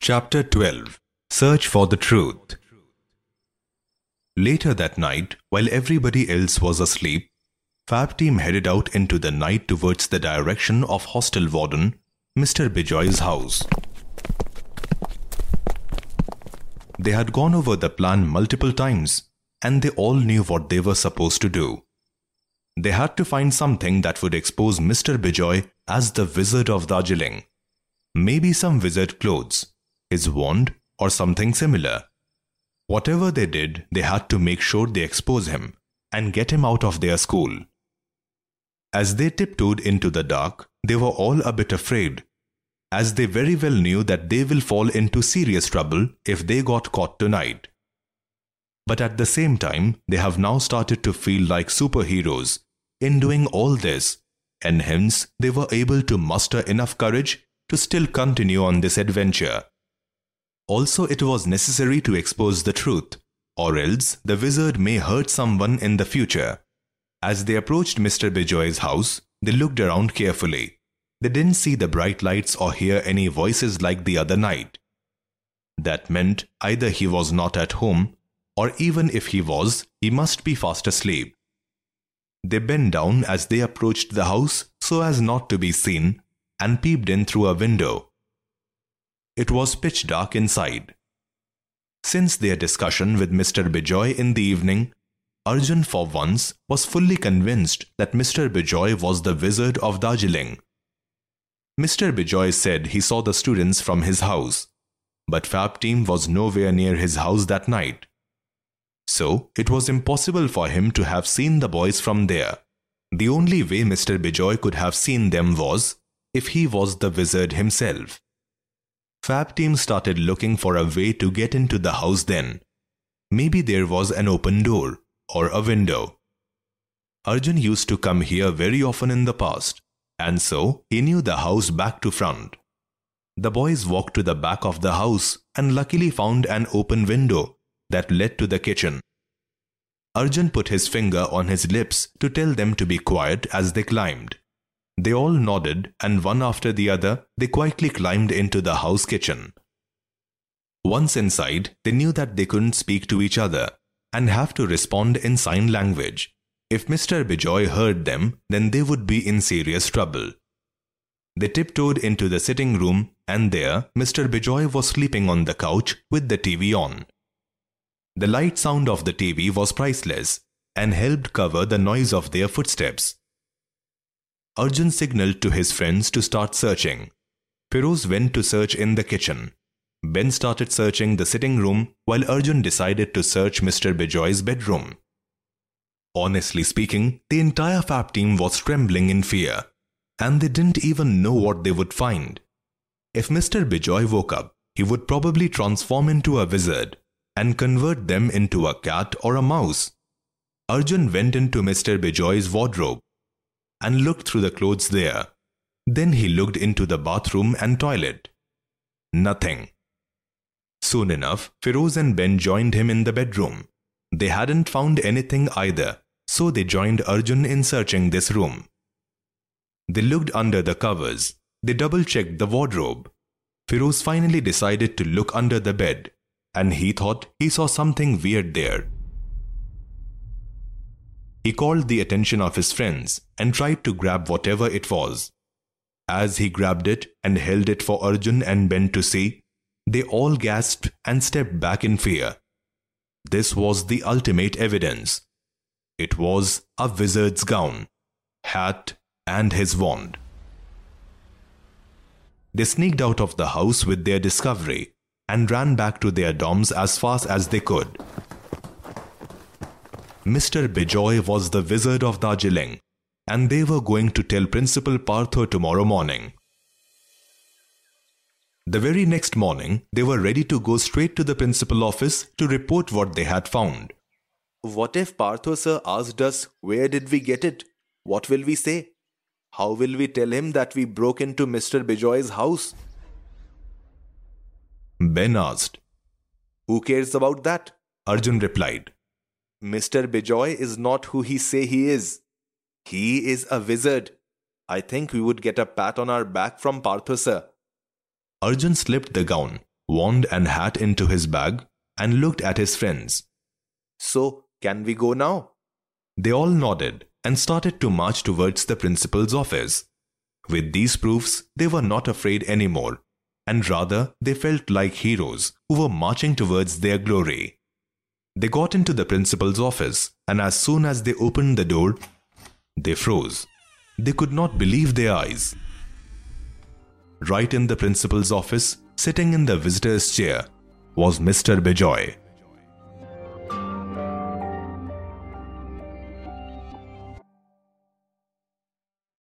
Chapter 12 Search for the Truth Later that night, while everybody else was asleep, Fab team headed out into the night towards the direction of hostel warden Mr. Bijoy's house. They had gone over the plan multiple times and they all knew what they were supposed to do. They had to find something that would expose Mr. Bijoy as the Wizard of Darjeeling. Maybe some wizard clothes, his wand, or something similar. Whatever they did, they had to make sure they expose him and get him out of their school. As they tiptoed into the dark, they were all a bit afraid, as they very well knew that they will fall into serious trouble if they got caught tonight. But at the same time, they have now started to feel like superheroes in doing all this, and hence they were able to muster enough courage to still continue on this adventure. Also, it was necessary to expose the truth, or else the wizard may hurt someone in the future. As they approached Mr. Bijoy's house, they looked around carefully. They didn't see the bright lights or hear any voices like the other night. That meant either he was not at home, or even if he was, he must be fast asleep. They bent down as they approached the house so as not to be seen and peeped in through a window. It was pitch dark inside. Since their discussion with Mr. Bijoy in the evening, Arjun for once was fully convinced that Mr. Bijoy was the wizard of Darjeeling. Mr. Bijoy said he saw the students from his house, but Fab team was nowhere near his house that night. So it was impossible for him to have seen the boys from there. The only way Mr. Bijoy could have seen them was if he was the wizard himself. Fab team started looking for a way to get into the house then. Maybe there was an open door or a window. Arjun used to come here very often in the past, and so he knew the house back to front. The boys walked to the back of the house and luckily found an open window that led to the kitchen. Arjun put his finger on his lips to tell them to be quiet as they climbed. They all nodded, and one after the other, they quietly climbed into the house kitchen. Once inside, they knew that they couldn't speak to each other and have to respond in sign language. If Mr. Bijoy heard them, then they would be in serious trouble. They tiptoed into the sitting room, and there Mr. Bijoy was sleeping on the couch with the TV on. The light sound of the TV was priceless and helped cover the noise of their footsteps. Arjun signaled to his friends to start searching. Firoz went to search in the kitchen. Ben started searching the sitting room while Arjun decided to search Mr. Bijoy's bedroom. Honestly speaking, the entire Fab team was trembling in fear, and they didn't even know what they would find. If Mr. Bijoy woke up, he would probably transform into a wizard and convert them into a cat or a mouse. Arjun went into Mr. Bijoy's wardrobe and looked through the clothes there. Then he looked into the bathroom and toilet. Nothing. Soon enough, Firoz and Ben joined him in the bedroom. They hadn't found anything either, so they joined Arjun in searching this room. They looked under the covers. They double checked the wardrobe. Firoz finally decided to look under the bed and he thought he saw something weird there. He called the attention of his friends and tried to grab whatever it was. As he grabbed it and held it for Arjun and Ben to see, they all gasped and stepped back in fear. This was the ultimate evidence. It was a wizard's gown, hat, and his wand. They sneaked out of the house with their discovery and ran back to their dorms as fast as they could. Mr. Bijoy was the wizard of Darjeeling, and they were going to tell Principal Partho tomorrow morning. The very next morning, they were ready to go straight to the principal office to report what they had found. What if Partho sir asked us where did we get it? What will we say? How will we tell him that we broke into Mr. Bijoy's house? Ben asked. Who cares about that? Arjun replied. Mr. Bijoy is not who he say he is. He is a wizard. I think we would get a pat on our back from Partho sir. Arjun slipped the gown, wand, and hat into his bag and looked at his friends. So, can we go now? They all nodded and started to march towards the principal's office. With these proofs, they were not afraid anymore, and rather they felt like heroes who were marching towards their glory. They got into the principal's office, and as soon as they opened the door, they froze. They could not believe their eyes. Right in the principal's office, sitting in the visitor's chair, was Mr. Bijoy.